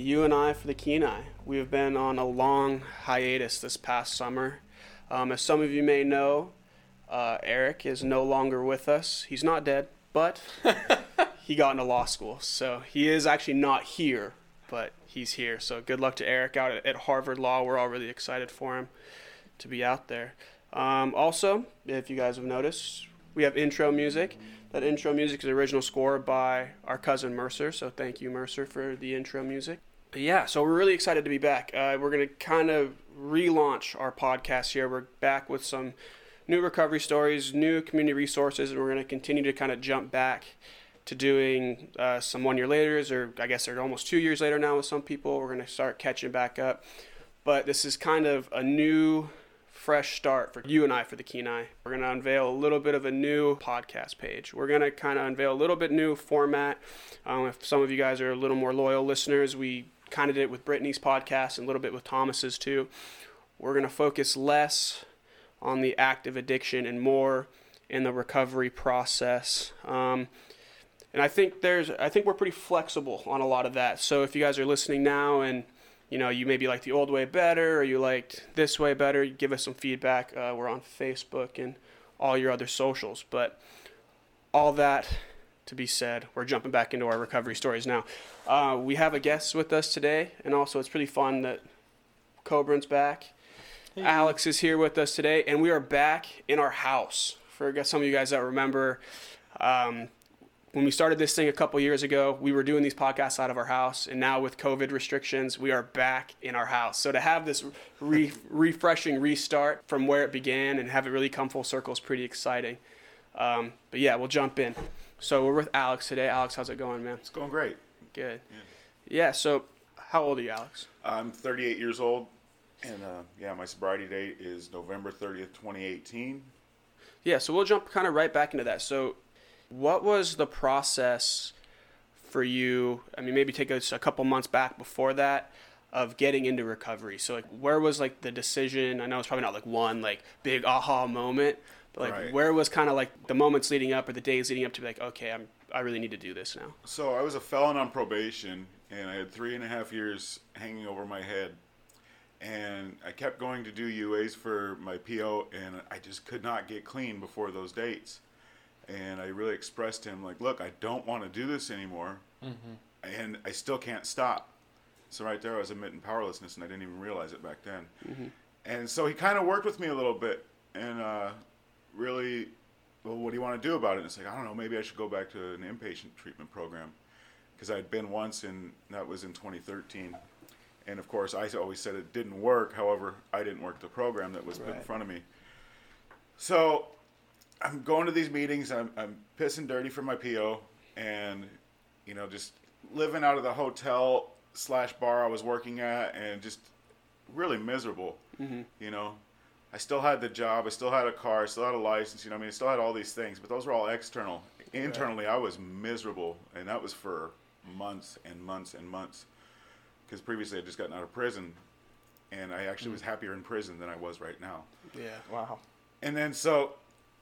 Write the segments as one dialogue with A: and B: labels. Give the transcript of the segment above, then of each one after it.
A: to You and I for the Kenai. We have been on a long hiatus this past summer. Um, as some of you may know, uh, Eric is no longer with us. He's not dead, but he got into law school. So he is actually not here, but he's here. So good luck to Eric out at, at Harvard Law. We're all really excited for him to be out there. Um, also, if you guys have noticed, we have intro music. That intro music is original score by our cousin Mercer. So thank you, Mercer, for the intro music. Yeah, so we're really excited to be back. Uh, we're going to kind of relaunch our podcast here. We're back with some new recovery stories, new community resources, and we're going to continue to kind of jump back to doing uh, some one year later, or I guess they're almost two years later now with some people. We're going to start catching back up. But this is kind of a new fresh start for you and I for the Kenai. We're going to unveil a little bit of a new podcast page. We're going to kind of unveil a little bit new format. Um, if some of you guys are a little more loyal listeners, we kind of did it with Brittany's podcast and a little bit with Thomas's too. We're going to focus less on the active addiction and more in the recovery process. Um, and I think there's, I think we're pretty flexible on a lot of that. So if you guys are listening now and you know, you maybe like the old way better or you liked this way better, give us some feedback. Uh, we're on Facebook and all your other socials. But all that to be said, we're jumping back into our recovery stories now. Uh, we have a guest with us today, and also it's pretty fun that Koebryn's back. Hey. Alex is here with us today, and we are back in our house. For some of you guys that remember, um, when we started this thing a couple years ago, we were doing these podcasts out of our house, and now with COVID restrictions, we are back in our house. So to have this re- refreshing restart from where it began and have it really come full circle is pretty exciting. Um, but yeah, we'll jump in. So we're with Alex today. Alex, how's it going, man?
B: It's going great.
A: Good. Yeah. yeah so how old are you, Alex?
B: I'm 38 years old, and uh, yeah, my sobriety date is November 30th, 2018.
A: Yeah, so we'll jump kind of right back into that. So what was the process for you? I mean, maybe take us a couple months back before that of getting into recovery. So like where was like the decision? I know it's probably not like one like big aha moment, but like right. where was kind of like the moments leading up or the days leading up to be like, okay, I'm I really need to do this now.
B: So I was a felon on probation and I had three and a half years hanging over my head. And I kept going to do UAs for my PO and I just could not get clean before those dates and I really expressed to him like, look, I don't want to do this anymore, mm-hmm. and I still can't stop. So right there, I was admitting powerlessness, and I didn't even realize it back then. Mm-hmm. And so he kind of worked with me a little bit, and uh, really, well, what do you want to do about it? And it's like I don't know, maybe I should go back to an inpatient treatment program because I'd been once, and that was in 2013. And of course, I always said it didn't work. However, I didn't work the program that was right. put in front of me. So I'm going to these meetings. I'm, I'm pissing dirty for my PO, and you know, just living out of the hotel slash bar I was working at, and just really miserable. Mm-hmm. You know, I still had the job, I still had a car, I still had a license. You know, I mean, I still had all these things, but those were all external. Internally, right. I was miserable, and that was for months and months and months. Because previously, I just gotten out of prison, and I actually mm. was happier in prison than I was right now.
A: Yeah. Wow.
B: And then so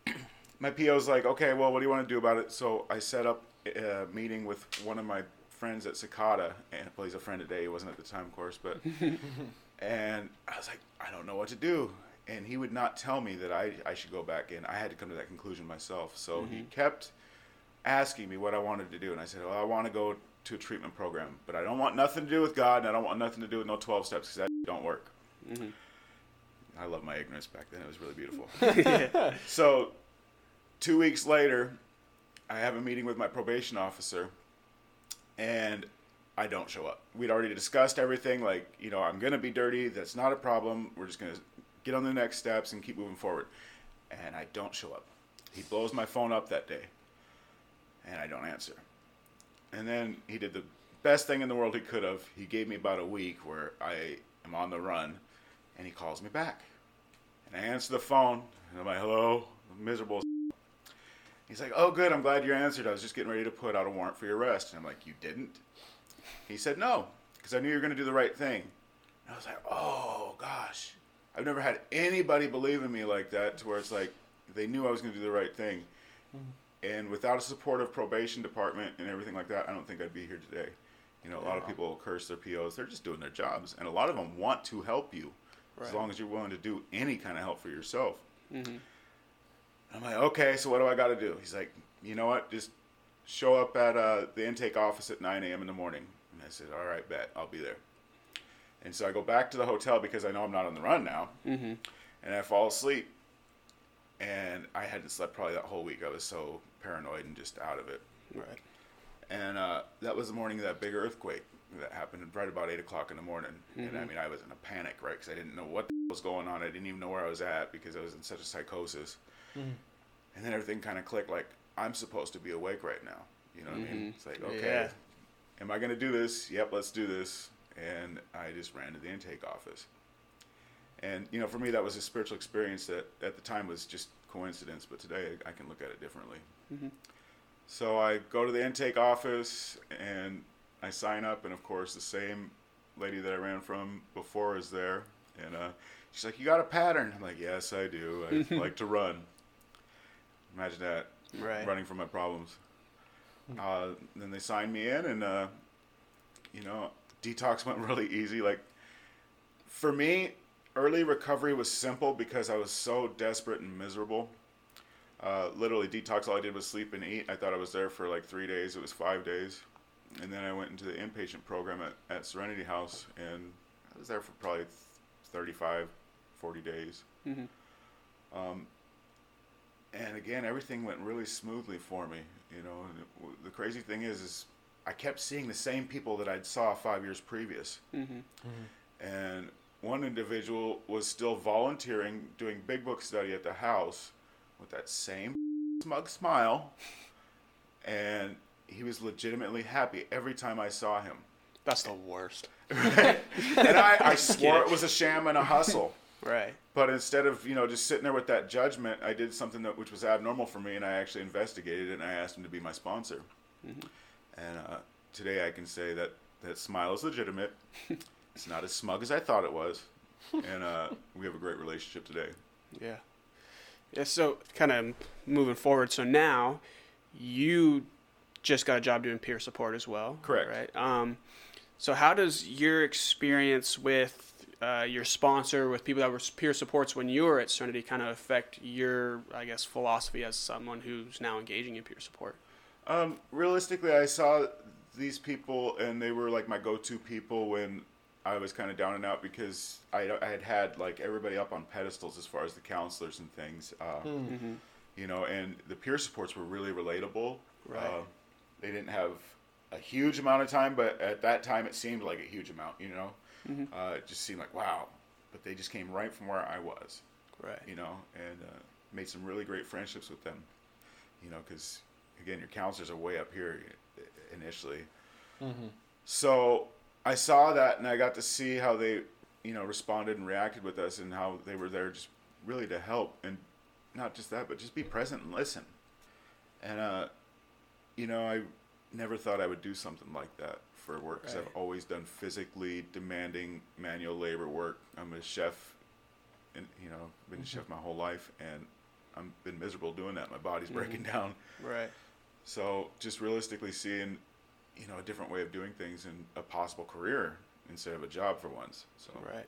B: my PO's like, okay, well, what do you want to do about it? So I set up a meeting with one of my friends at Cicada, and well, he's a friend today. He wasn't at the time, of course, but and I was like, I don't know what to do. And he would not tell me that I, I should go back in. I had to come to that conclusion myself. So mm-hmm. he kept asking me what I wanted to do, and I said, well, I want to go to a treatment program, but I don't want nothing to do with God, and I don't want nothing to do with no 12 steps because that don't work. Mm-hmm. I love my ignorance back then. It was really beautiful. yeah. So two weeks later, I have a meeting with my probation officer, and I don't show up. We'd already discussed everything. Like, you know, I'm gonna be dirty. That's not a problem. We're just gonna get on the next steps and keep moving forward. And I don't show up. He blows my phone up that day, and I don't answer. And then he did the best thing in the world he could have. He gave me about a week where I am on the run, and he calls me back. And I answer the phone, and I'm like, hello, miserable He's like, "Oh, good. I'm glad you answered. I was just getting ready to put out a warrant for your arrest." And I'm like, "You didn't?" He said, "No, because I knew you were going to do the right thing." And I was like, "Oh gosh, I've never had anybody believe in me like that, to where it's like they knew I was going to do the right thing." Mm-hmm. And without a supportive probation department and everything like that, I don't think I'd be here today. You know, a lot of people curse their POs. They're just doing their jobs, and a lot of them want to help you, as long as you're willing to do any kind of help for yourself.
A: hmm
B: I'm like, okay, so what do I got to do? He's like, you know what? Just show up at uh, the intake office at 9 a.m. in the morning. And I said, all right, bet, I'll be there. And so I go back to the hotel because I know I'm not on the run now,
A: hmm
B: and I fall asleep. And I hadn't slept probably that whole week. I was so paranoid and just out of it.
A: Right.
B: And uh, that was the morning of that big earthquake that happened right about 8 o'clock in the morning. And I
A: Mhm.
B: mean, I was in a panic, right? Because I didn't know what the was going on. I didn't even know where I was at because I was in such a psychosis.
C: Mhm.
B: And then everything kind of clicked like, I'm supposed to be awake right now. You know what I mean?
A: Mhm.
B: It's like, okay,
A: Yeah.
B: am I going to do this? Yep, let's do this. And I just ran to the intake office. And, you know, for me, that was a spiritual experience that at the time was just coincidence, but today I can look at it differently.
A: Mhm.
B: So I go to the intake office and I sign up, and of course, the same lady that I ran from before is there. And uh, she's like, You got a pattern? I'm like, Yes, I do. I like to run. Imagine that
A: Right.
B: running from my problems. Uh, then they signed me in, and uh, you know, detox went really easy. Like for me, early recovery was simple because I was so desperate and miserable. Uh, literally, detox. All I did was sleep and eat. I thought I was there for like three days. It was five days, and then I went into the inpatient program at, at Serenity House, and I was there for probably 35, 40 days.
A: hmm
B: Um, and again, everything went really smoothly for me. You know, and it, w- the crazy thing is, is I kept seeing the same people that I'd saw five years previous.
A: hmm
B: And one individual was still volunteering, doing big book study at the house with that same smug smile, and he was legitimately happy every time I saw him.
A: That's the worst.
B: and I, I swore
A: kidding.
B: it was a sham and a hustle.
A: Right.
B: But instead of you know just sitting there with that judgment, I did something that which was abnormal for me, and I actually investigated it, and I asked him to be my sponsor. And uh, today I can say that that smile is legitimate. it's not as smug as I thought it was, and uh, we have a great relationship today.
A: Yeah. Yeah. So, kind of moving forward. So now, you just got a job doing peer support as well.
B: Correct.
A: Right. Um, so how does your experience with uh, your sponsor, with people that were peer supports when you were at Serenity, kind of affect your, I guess, philosophy as someone who's now engaging in peer support?
B: Um, realistically, I saw these people, and they were like my go-to people when I was kind of down and out because I, I had had like everybody up on pedestals as far as the counselors and things. Uh,
A: Mm-hmm.
B: you know, and the peer supports were really relatable.
A: Right.
B: Uh, they didn't have a huge amount of time, but at that time it seemed like a huge amount. You know,
A: Mhm.
B: uh, it just seemed like wow. But they just came right from where I was.
A: Right.
B: You know, and uh, made some really great friendships with them. You know, because again, your counselors are way up here initially.
C: Mm-hmm.
B: So I saw that, and I got to see how they, you know, responded and reacted with us, and how they were there just really to help, and not just that, but just be present and listen. And uh, you know, I never thought I would do something like that for work because
A: Right.
B: I've always done physically demanding manual labor work. I'm a chef, and you know, been a chef my whole life, and I've been miserable doing that. My body's breaking down.
A: Right.
B: So just realistically seeing, you know, a different way of doing things and a possible career instead of a job for once. So
A: Right.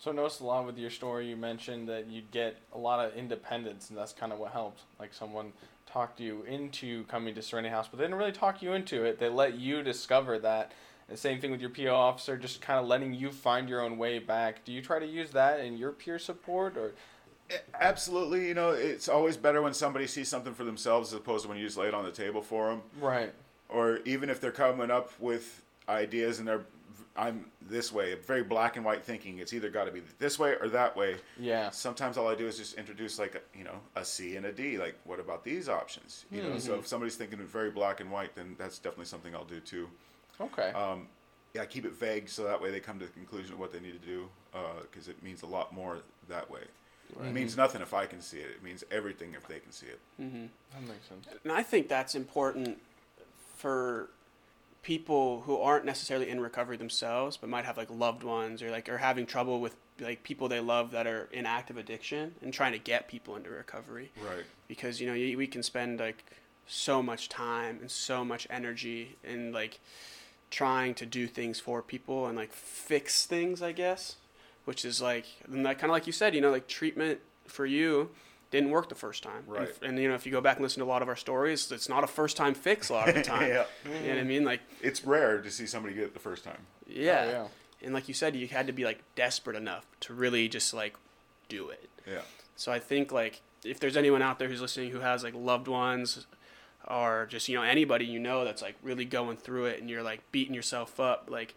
C: So I noticed a lot with your story. You mentioned that you get a lot of independence, and that's kind of what helped. Like someone talked you into coming to Serenity House, but they didn't really talk you into it. They let you discover that. The same thing with your PO officer, just kind of letting you find your own way back. Do you try to use that in your peer support, or
B: absolutely, you know, it's always better when somebody sees something for themselves as opposed to when you just lay it on the table for them.
C: right?
B: Or even if they're coming up with ideas and they're, I'm this way, very black and white thinking. It's either got to be this way or that way.
C: Yeah.
B: Sometimes all I do is just introduce like a, you know a C and a D. Like, what about these options? You know, so if somebody's thinking very black and white, then that's definitely something I'll do too.
C: Okay.
B: Um, yeah, keep it vague so that way they come to the conclusion of what they need to do because it means a lot more that way. It means nothing if I can see it. It means everything if they can see it.
A: Mm-hmm.
C: that makes sense.
A: And I think that's important for people who aren't necessarily in recovery themselves, but might have like loved ones or like are having trouble with like people they love that are in active addiction and trying to get people into recovery.
B: Right.
A: Because you know we can spend like so much time and so much energy and like trying to do things for people and like fix things, I guess, which is like and that kind of like you said, you know, like treatment for you didn't work the first time. And
B: Right.
A: f- And, you know, if you go back and listen to a lot of our stories, it's not a first time fix a lot of the time.
B: yeah.
A: You know what I mean? Like,
B: It's rare to see somebody get it the first time.
A: yeah.
C: Oh, yeah.
A: And like you said, you had to be like desperate enough to really just like do it.
B: Yeah.
A: So I think like if there's anyone out there who's listening who has like loved ones or just you know anybody you know that's like really going through it and you're like beating yourself up like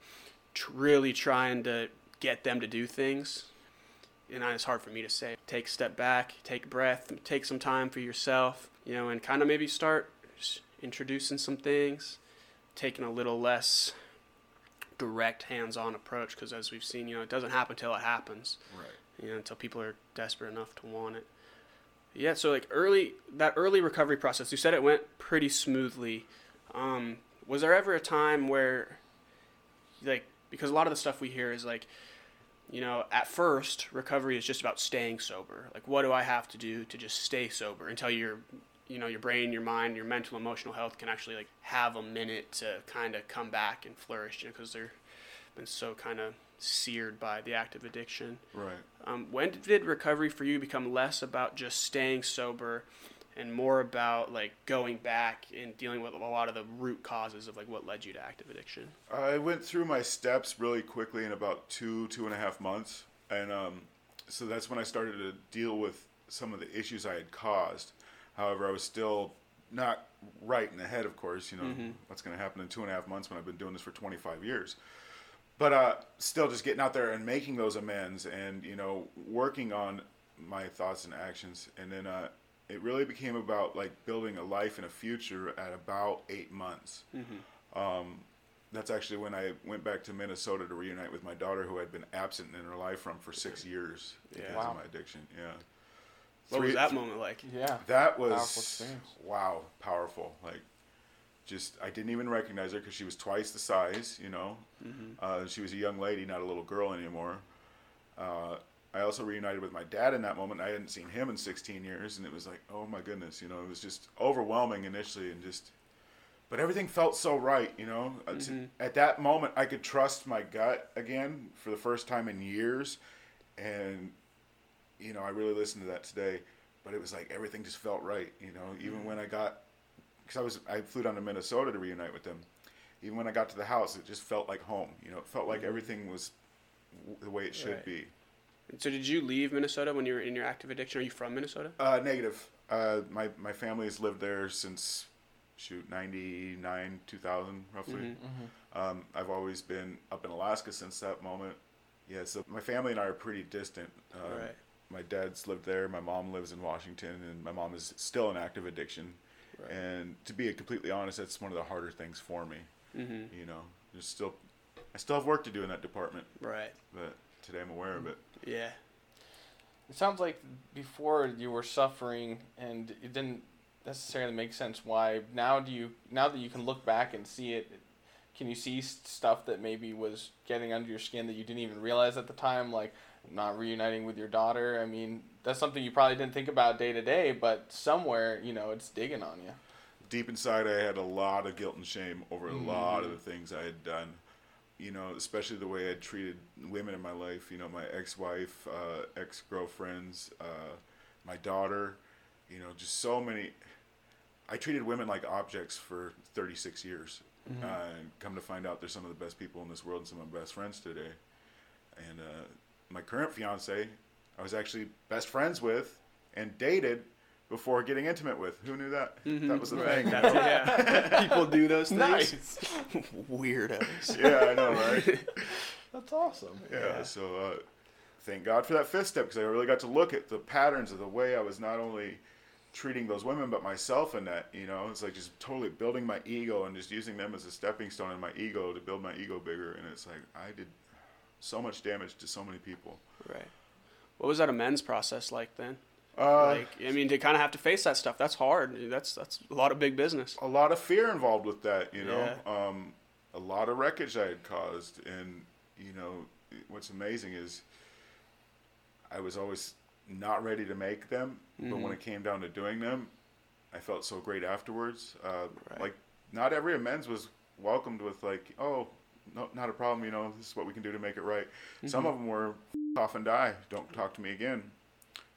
A: tr- really trying to get them to do things and it's hard for me to say take a step back take a breath take some time for yourself you know and kind of maybe start introducing some things taking a little less direct hands-on approach because as we've seen you know it doesn't happen till it happens
B: Right.
A: you know, until people are desperate enough to want it. Yeah, so like early that early recovery process, you said it went pretty smoothly. Um, was there ever a time where, like, because a lot of the stuff we hear is like, you know, at first recovery is just about staying sober. Like, what do I have to do to just stay sober until your, you know, your brain, your mind, your mental, emotional health can actually like have a minute to kind of come back and flourish. You know, because they're been so kind of seared by the act of addiction.
B: Right.
A: Um, when did recovery for you become less about just staying sober and more about like going back and dealing with a lot of the root causes of like what led you to active addiction?
B: I went through my steps really quickly in about two, two and a half months. And um, so that's when I started to deal with some of the issues I had caused. However, I was still not right in the head, of course. You know, what's going to happen in two and a half months when I've been doing this for 25 years. But uh, still just getting out there and making those amends and, you know, working on my thoughts and actions. And then uh, it really became about like building a life and a future at about eight months um, that's actually when I went back to Minnesota to reunite with my daughter, who I'd been absent in her life from for six years
A: Yeah.
B: because
C: Wow.
B: of my addiction. Yeah.
A: What was
B: Three-
A: that moment like?
C: Yeah.
B: That was
C: experience.
B: wow, powerful. Like, just I didn't even recognize her because she was twice the size. You know, uh, she was a young lady, not a little girl anymore. Uh, I also reunited with my dad in that moment. I hadn't seen him in 16 years, and it was like, oh my goodness, you know, it was just overwhelming initially, and just, but everything felt so right, you know. Uh, to- mm-hmm. at that moment, I could trust my gut again for the first time in years, and you know, I really listened to that today. But it was like everything just felt right, you know. Even mm-hmm. when I got, because I was, I flew down to Minnesota to reunite with them. Even when I got to the house, it just felt like home. You know, it felt like mm-hmm. everything was w- the way it should
A: Right.
B: be.
A: So did you leave Minnesota when you were in your active addiction? Are you from Minnesota?
B: Uh, negative. Uh, my my family's lived there since shoot ninety nine two thousand roughly.
A: Mhm.
B: Um, I've always been up in Alaska since that moment. Yeah, so my family and I are pretty distant. Um,
A: Right.
B: My dad's lived there. My mom lives in Washington, and my mom is still in active addiction.
A: Right.
B: And to be completely honest, that's one of the harder things for me.
A: Mm-hmm.
B: You know, there's still, I still have work to do in that department,
A: Right.
B: but today I'm aware of it.
A: Yeah.
C: It sounds like before you were suffering and it didn't necessarily make sense why. Now do you now that you can look back and see it can you see stuff that maybe was getting under your skin that you didn't even realize at the time like not reuniting with your daughter? I mean, that's something you probably didn't think about day to day, but somewhere, you know, it's digging on you.
B: deep inside I had a lot of guilt and shame over a lot of mm-hmm. the things I had done. You know, especially the way I treated women in my life. You know, my ex-wife, uh, ex-girlfriends, uh, my daughter. You know, just so many. I treated women like objects for 36 years. Uh, and come to find out, they're some of the best people in this world and some of my best friends today. And uh, my current fiance, I was actually best friends with and dated before getting intimate with. Who knew that? That was the
A: Right.
B: thing. you
A: That's,
B: know?
A: yeah. People do those things.
C: Nice.
A: Weirdos.
B: yeah, I know, right?
C: That's awesome.
B: Yeah.
A: Yeah.
B: So uh, thank God for that fifth step because I really got to look at the patterns of the way I was not only treating those women but myself in that. You know, it's like just totally building my ego and just using them as a stepping stone in my ego to build my ego bigger. And it's like I did so much damage to so many people.
A: Right. What was that amends process like then?
B: Uh,
A: like, I mean, to kind of have to face that stuff, that's hard. That's that's a lot of big business.
B: a lot of fear involved with that, you know.
A: Yeah.
B: Um, a lot of wreckage I had caused, and you know, what's amazing is I was always not ready to make them, but when
A: Mhm.
B: it came down to doing them, I felt so great afterwards. Uh,
A: Right.
B: Like, not every amends was welcomed with like, oh, no, not a problem. You know, this is what we can do to make it right. Some of them were "F- off and die. Don't talk to me again.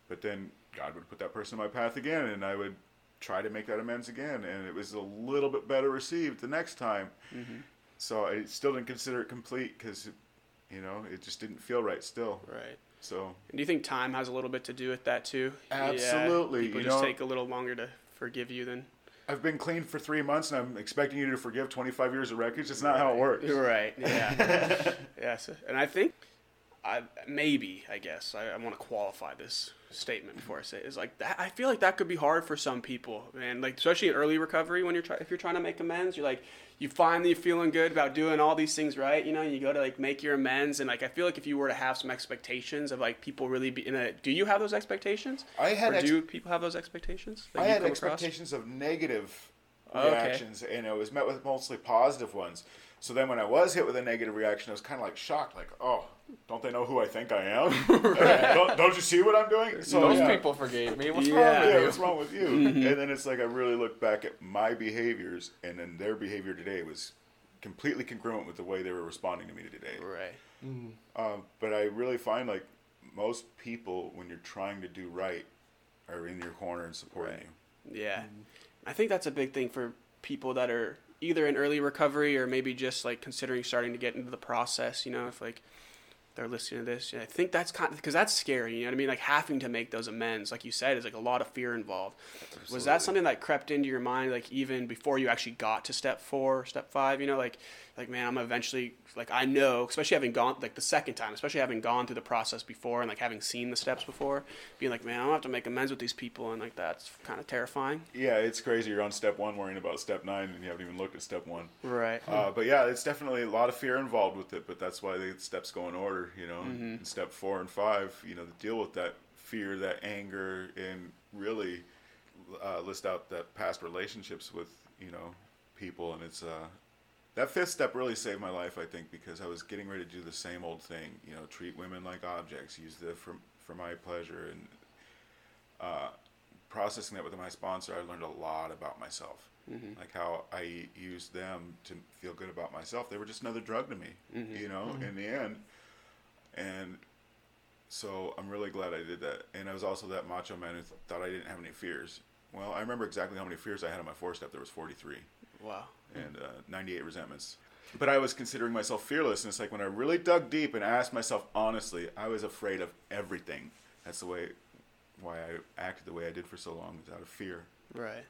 B: But then God would put that person in my path again, and I would try to make that amends again, and it was a little bit better received the next time. Mm-hmm. So I still didn't consider it complete because, you know, it just didn't feel right still.
A: Right.
B: So
A: And do you think time has a little bit to do with that too?
B: Absolutely,
A: Yeah, people
B: you
A: just
B: know-
A: take a little longer to forgive you than.
B: I've been clean for three months, and I'm expecting you to forgive 25 years of wreckage. It's not how it works.
A: Right. Yeah. yes. And I think, I maybe I guess I, I want to qualify this statement before I say it, is like that. I feel like that could be hard for some people, man. Like especially in early recovery when you're trying if you're trying to make amends, you're like you finally feeling good about doing all these things right. You know, you go to like make your amends, and like I feel like if you were to have some expectations of like people really be in a, do you have those expectations?
B: I had
A: or
B: ex-
A: do people have those expectations?
B: I had
A: come across?
B: expectations of negative oh,
A: Okay.
B: reactions, and it was met with mostly positive ones. So then, when I was hit with a negative reaction, I was kind of like shocked, like, "Oh, don't they know who I think I am? don't, don't you see what I'm doing?" So
C: Those
B: yeah.
C: people forgave me. What's
A: Yeah.
C: wrong with
B: yeah,
C: you?
B: what's wrong with you?
A: Mm-hmm.
B: And then it's like I really look back at my behaviors, and then their behavior today was completely congruent with the way they were responding to me today.
A: Right.
B: Um, but I really find like most people, when you're trying to do right, are in your corner and supporting
A: Right.
B: you.
A: Yeah. I think that's a big thing for people that are either in early recovery or maybe just like considering starting to get into the process, you know, if like they're listening to this. And I think that's kind of because that's scary, you know what I mean? Like having to make those amends, like you said, is like a lot of fear involved. Was that something that crept into your mind, like even before you actually got to step four, step five? You know, like, like man, I'm eventually like I know, especially having gone like the second time, especially having gone through the process before and like having seen the steps before, being like, man, I'm gonna have to make amends with these people, and like that's kind of terrifying.
B: Yeah, it's crazy. You're on step one worrying about step nine, and you haven't even looked at step one.
A: Right.
B: Uh, but yeah, it's definitely a lot of fear involved with it. But that's why the steps go in order. You know,
A: Mm-hmm.
B: in step four and five, you know, deal with that fear, that anger, and really uh, list out that past relationships with you know people. And it's uh, that fifth step really saved my life, I think, because I was getting ready to do the same old thing. You know, treat women like objects, use them for for my pleasure, and uh, processing that with my sponsor, I learned a lot about myself. Mm-hmm. Like how I used them to feel good about myself. They were just another drug to me, mm-hmm. you know, mm-hmm. in the end. And so I'm really glad I did that. And I was also that macho man who th- thought I didn't have any fears. Well, I remember exactly how many fears I had on my four step. There was 43
A: Wow.
B: and uh, 98 resentments. But I was considering myself fearless, and it's like when I really dug deep and asked myself honestly, I was afraid of everything. That's the way, why I acted the way I did for so long, was out of fear.
A: Right.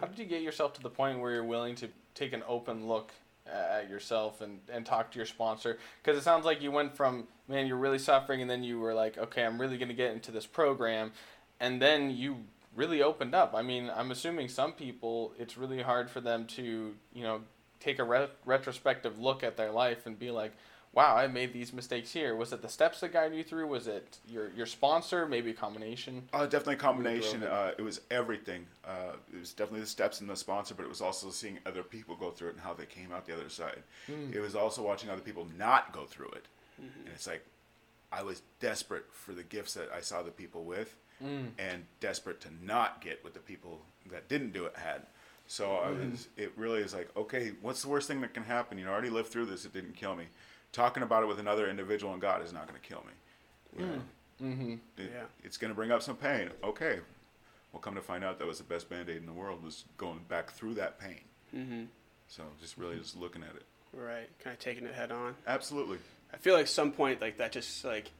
C: How did you get yourself to the point where you're willing to take an open look at yourself and, and talk to your sponsor? Because it sounds like you went from, man, you're really suffering, and then you were like, okay, I'm really going to get into this program. And then you really opened up. I mean, I'm assuming some people, it's really hard for them to, you know, take a re- retrospective look at their life and be like, wow, I made these mistakes here. Was it the steps that guided you through? Was it your, your sponsor? Maybe a combination?
B: Uh, definitely a combination. Uh, it was everything. Uh, it was definitely the steps and the sponsor, but it was also seeing other people go through it and how they came out the other side. It was also watching other people not go through it. And it's like, I was desperate for the gifts that I saw the people with and desperate to not get what the people that didn't do it had. So I was, it really is like, okay, what's the worst thing that can happen? You know, I already lived through this. It didn't kill me. Talking about it with another individual and God is not going to kill me. You know?
C: Mm-hmm.
B: It-
A: Yeah.
B: It's going to bring up some pain. Okay. Well, come to find out that was the best band aid in the world was going back through that pain.
A: Mm-hmm.
B: So just really just looking at it.
A: Right. Kind of taking it head on.
B: Absolutely.
A: I feel like some point like that just like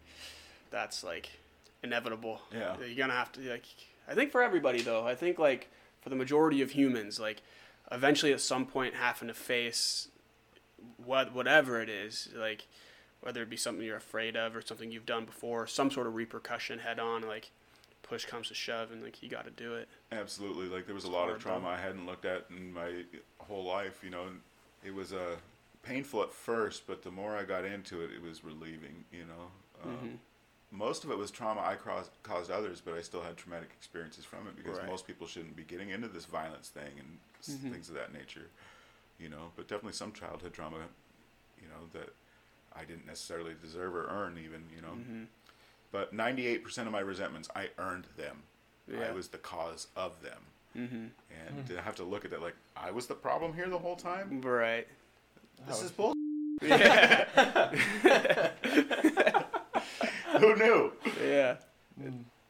A: that's like inevitable.
B: Yeah.
A: You're gonna have to like I think for everybody though, I think like for the majority of humans, like eventually at some point having to face what whatever it is, like whether it be something you're afraid of or something you've done before, some sort of repercussion head on, like push comes to shove and like you gotta do it.
B: Absolutely. Like there was a lot of trauma. I hadn't looked at in my whole life, you know. It was uh, painful at first, but the more I got into it, it was relieving, you know. Um,
A: Mhm.
B: Most of it was trauma I caused, caused others, but I still had traumatic experiences from it because
A: Right.
B: most people shouldn't be getting into this violence thing and s
A: Mhm.
B: things of that nature, you know. But definitely some childhood trauma, you know, that I didn't necessarily deserve or earn, even, you know.
A: Mhm.
B: But 98% of my resentments, I earned them. I was the cause of them.
A: Mm-hmm.
B: and to have to look at that like I was the problem here the whole time.
A: Right.
B: This is bull.
A: Yeah.
B: Who knew?
A: yeah.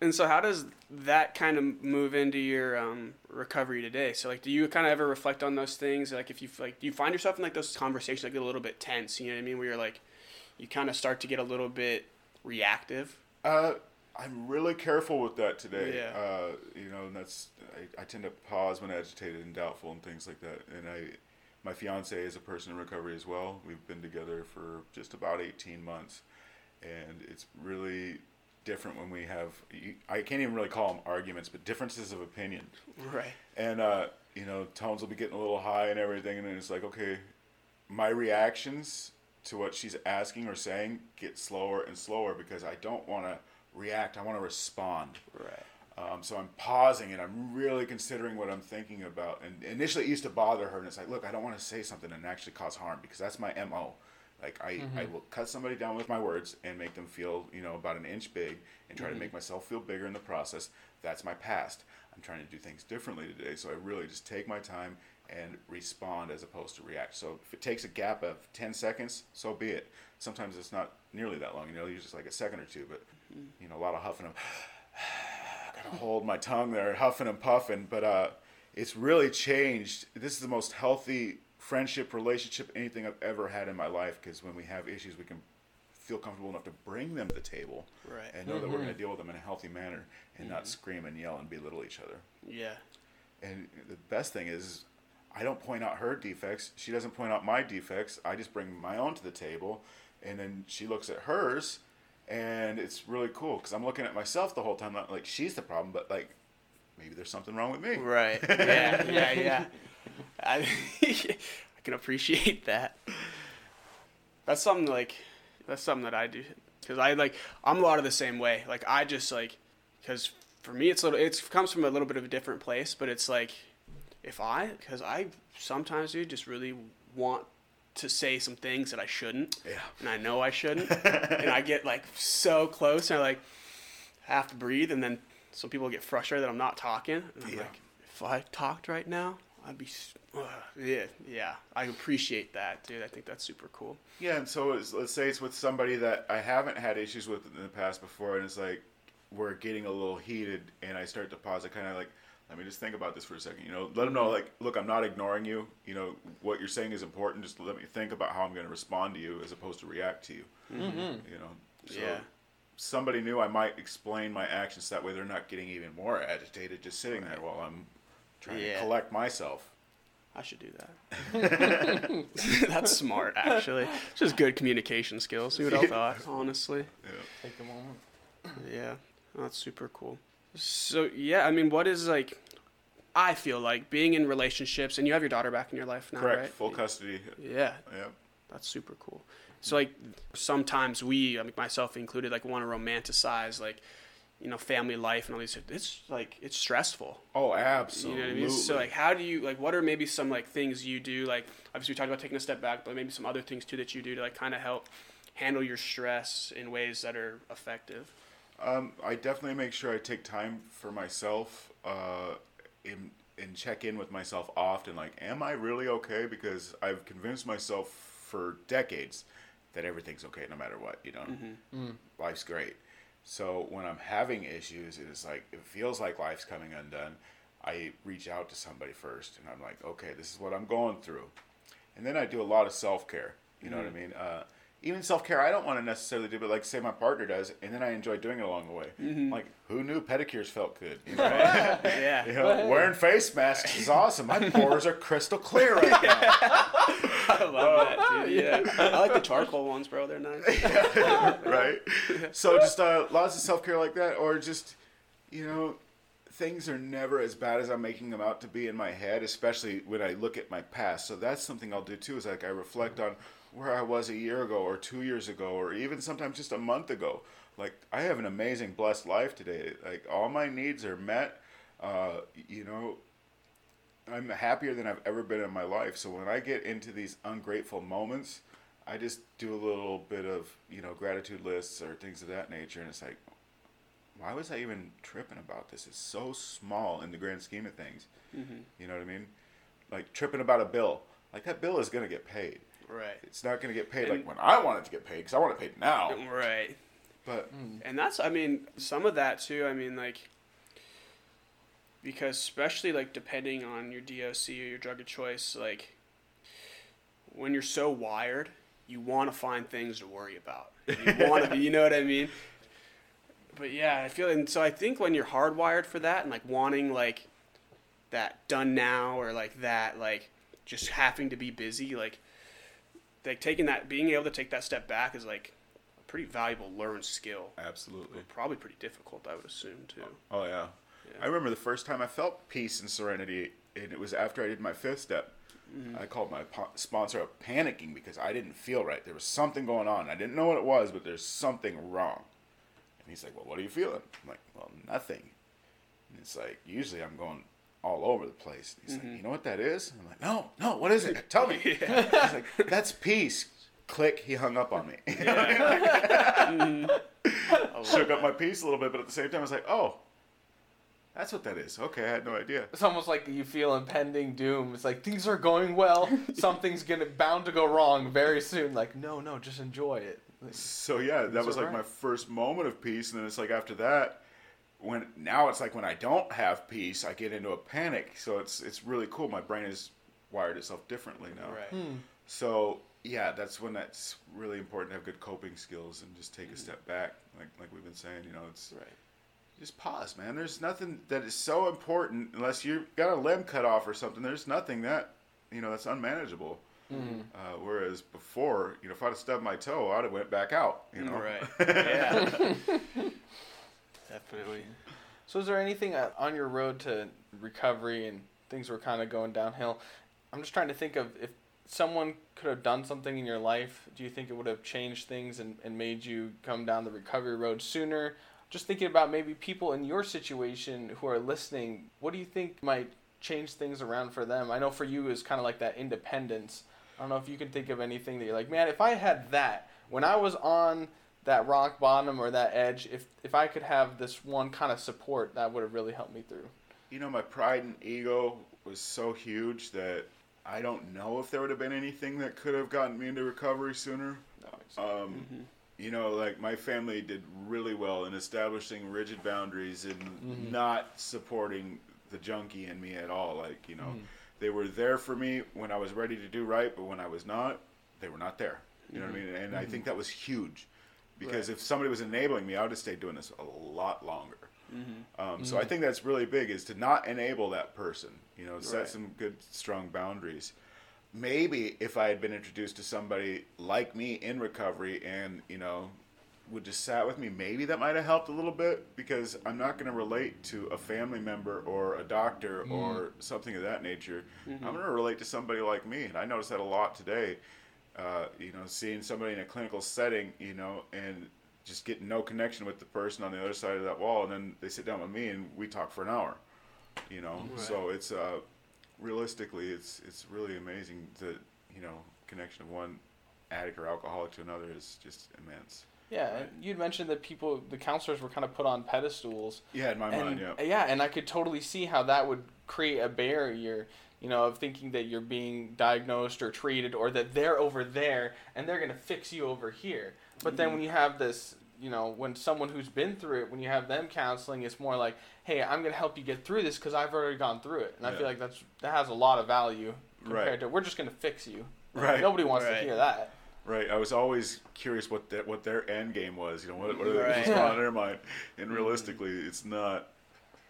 A: And so, how does that kind of move into your um, recovery today? So, like, do you kind of ever reflect on those things? Like, if you like, do you find yourself in like those conversations that get a little bit tense? You know what I mean? Where you're like, you kind of start to get a little bit reactive.
B: Uh, I'm really careful with that today.
A: Yeah.
B: Uh, you know, and that's I, I tend to pause when agitated and doubtful and things like that. And I, my fiance is a person in recovery as well. We've been together for just about 18 months, and it's really different when we have I can't even really call them arguments, but differences of opinion.
A: Right.
B: And uh, you know, tones will be getting a little high and everything, and then it's like, okay, my reactions to what she's asking or saying get slower and slower because I don't want to react. I want to respond.
A: Right.
B: Um, so I'm pausing and I'm really considering what I'm thinking about. And initially, it used to bother her, and it's like, look, I don't want to say something and actually cause harm because that's my mo. Like I, I mm-hmm. will cut somebody down with my words and make them feel, you know, about an inch big, and try to mm-hmm. make myself feel bigger in the process. That's my past. I'm trying to do things differently today, so I really just take my time and respond as opposed to react. So if it takes a gap of 10 seconds, so be it. Sometimes it's not nearly that long, you know, usually just like a second or two, but mm-hmm. you know, a lot of huffing and I gotta hold my tongue there, huffing and puffing. But uh, it's really changed. This is the most healthy friendship, relationship, anything I've ever had in my life. Because when we have issues, we can feel comfortable enough to bring them to the table
A: Right.
B: and know that we're going to mm-hmm. deal with them in a healthy manner and not mm-hmm. scream and yell and belittle each other.
A: Yeah.
B: And the best thing is, I don't point out her defects. She doesn't point out my defects. I just bring my own to the table, and then she looks at hers, and it's really cool because I'm looking at myself the whole time, not like she's the problem, but like maybe there's something wrong with me.
A: Right. Yeah. Yeah. Yeah. I, I can appreciate that. That's something like that's something that I do because I like I'm a lot of the same way. Like I just like because for me it's a little it comes from a little bit of a different place, but it's like if I because I sometimes do just really want to say some things that I shouldn't,
B: Yeah.
A: and I know I shouldn't, and I get like so close, and I like have to breathe, and then some people get frustrated that I'm not talking, and I'm
B: Yeah.
A: like, if I talked right now, I'd be, s- ugh, yeah, yeah. I appreciate that, dude. I think that's super cool.
B: Yeah, and so it's, let's say it's with somebody that I haven't had issues with in the past before, and it's like we're getting a little heated, and I start to pause. I kind of like, let me just think about this for a second. You know, let them know, like, look, I'm not ignoring you. You know, what you're saying is important. Just let me think about how I'm going to respond to you as opposed to react to you.
C: Mm-hmm.
B: You know, so
A: Yeah.
B: somebody new, I might explain my actions that way. They're not getting even more agitated just sitting there while I'm trying
A: Yeah.
B: to collect myself.
A: I should do that. that's smart, actually. It's just good communication skills. Who would have thought, honestly?
B: Yeah.
C: Take a moment.
A: Yeah, that's super cool. So yeah, I mean, what is like? I feel like being in relationships, and you have your daughter back in your life now,
B: Correct.
A: right?
B: Full custody.
A: Yeah,
B: Yeah.
A: that's super cool. So like, sometimes we, I mean, myself included, like want to romanticize like, you know, family life and all these. It's like it's stressful.
B: Oh,
A: You
B: absolutely.
A: know what I mean? So like, how do you like? What are maybe some like things you do? Like, obviously we talked about taking a step back, but maybe some other things too that you do to like kind of help handle your stress in ways that are effective.
B: Um, I definitely make sure I take time for myself, uh, in, and check in with myself often. Like, am I really okay? Because I've convinced myself for decades that everything's okay no matter what. You know, life's great. So when I'm having issues, it is like it feels like life's coming undone. I reach out to somebody first, and I'm like, okay, this is what I'm going through, and then I do a lot of self care. You know what I mean? Uh, even self care, I don't want to necessarily do, but like say my partner does, and then I enjoy doing it along the way. Like, who knew pedicures felt good? You know,
A: Yeah.
B: You know, wearing face masks is awesome. My pores are crystal clear right now.
A: I love that, dude. Yeah. I like the charcoal ones, bro. They're nice. yeah.
B: right? So just uh, lots of self care like that, or just you know, things are never as bad as I'm making them out to be in my head, especially when I look at my past. So that's something I'll do too. Is like I reflect on where I was a year ago, or two years ago, or even sometimes just a month ago. Like I have an amazing, blessed life today. Like all my needs are met. Uh, you know, I'm happier than I've ever been in my life. So when I get into these ungrateful moments, I just do a little bit of you know gratitude lists or things of that nature, and it's like, why was I even tripping about this? It's so small in the grand scheme of things.
A: Mhm.
B: You know what I mean? Like tripping about a bill. Like that bill is gonna get paid.
A: Right.
B: It's not gonna get paid
A: And-
B: like when I want it to get paid because I want it paid now.
A: Right.
B: But hmm.
A: And that's, I mean, some of that too. I mean, like, because especially like depending on your DOC or your drug of choice, like, when you're so wired, you want to find things to worry about. You want to, you know what I mean? But yeah, I feel, and so I think when you're hardwired for that and like wanting like that done now or like that, like just having to be busy, like, like taking that, being able to take that step back is like a pretty valuable learned skill
B: absolutely.
A: probably pretty difficult, I would assume too.
B: Oh, oh yeah.
A: Yeah.
B: I remember the first time I felt peace and serenity, and it was after I did my fifth step. Mm-hmm. I called my po- sponsor up panicking because I didn't feel right. There was something going on. I didn't know what it was, but there's something wrong. And he's like, "Well, what are you feeling?" I'm like, "Well, nothing." And it's like, usually I'm going all over the place. He's like, mm-hmm. "You know what that is?" I'm like, "No, no, what is it? Tell me." He's like, "That's peace." Click. He hung up on me. You know what I mean? Shook up my piece a little bit, but at the same time, I was like, "Oh, that's what that is." Okay, I had no idea.
C: It's almost like you feel impending doom. It's like things are going well, something's gonna bound to go wrong very soon. Like no, no, just enjoy it. Like,
B: So yeah, that was like
C: alright.
B: my first moment of peace, and then it's like after that, when now it's like when I don't have peace, I get into a panic. So it's it's really cool. My brain has wired itself differently now.
A: Right. Hmm.
B: So yeah, that's when that's really important to have good coping skills and just take a hmm. step back, like like we've been saying. You know, it's
A: Right.
B: just pause, man. There's nothing that is so important unless you've got a limb cut off or something. There's nothing that you know that's unmanageable. Hmm. Uh, whereas before, you know, if I'd have stubbed my toe, I'd have went back out. You know,
A: Right. Yeah. Definitely.
C: So is there anything uh, on your road to recovery and things were kind of going downhill? I'm just trying to think of if someone could have done something in your life. Do you think it would have changed things and, and made you come down the recovery road sooner? Just thinking about maybe people in your situation who are listening. What do you think might change things around for them? I know for you is kind of like that independence. I don't know if you can think of anything that you're like, man, if I had that when I was on that rock bottom or that edge, if if I could have this one kind of support, that would have really helped me through.
B: You know, my pride and ego was so huge that I don't know if there would have been anything that could have gotten me into recovery sooner. Um, mm-hmm. You know, like my family did really well in establishing rigid boundaries and mm-hmm. not supporting the junkie in me at all. Like, you know, mm-hmm. they were there for me when I was ready to do right, but when I was not, they were not there. You know what I mean? And I think that was huge because
A: Right.
B: if somebody was enabling me, I would have stayed doing this a lot longer. Mm-hmm. Um, so I mm-hmm. think that's really big is to not enable that person. You know, set
A: Right.
B: some good strong boundaries. Maybe if I had been introduced to somebody like me in recovery and you know would just sat with me, maybe that might have helped a little bit because I'm not going to relate to a family member or a doctor or mm. something of that nature. I'm mm-hmm. going to relate to somebody like me, and I noticed that a lot today. Uh, you know, seeing somebody in a clinical setting, you know, and just getting no connection with the person on the other side of that wall, and then they sit down with me and we talk for an hour. You know,
A: Right.
B: so it's uh, realistically, it's it's really amazing that you know connection of one addict or alcoholic to another is just immense.
C: Yeah, and you'd mentioned that people, the counselors, were kind of put on pedestals.
B: Yeah, in my
C: and,
B: mind, yeah.
C: yeah, and I could totally see how that would create a barrier, you know, of thinking that you're being diagnosed or treated, or that they're over there and they're gonna fix you over here. But then mm-hmm. when you have this, you know, when someone who's been through it, when you have them counseling, it's more like, hey, I'm gonna help you get through this because I've already gone through it, and I feel like that's that has a lot of value compared
B: Right.
C: to we're just gonna fix you.
B: Right.
C: Nobody wants
A: Right.
C: to hear that.
B: Right. I was always curious what their what their end game was. You know, what what are they,
A: Right.
B: going on their mind? And realistically, it's not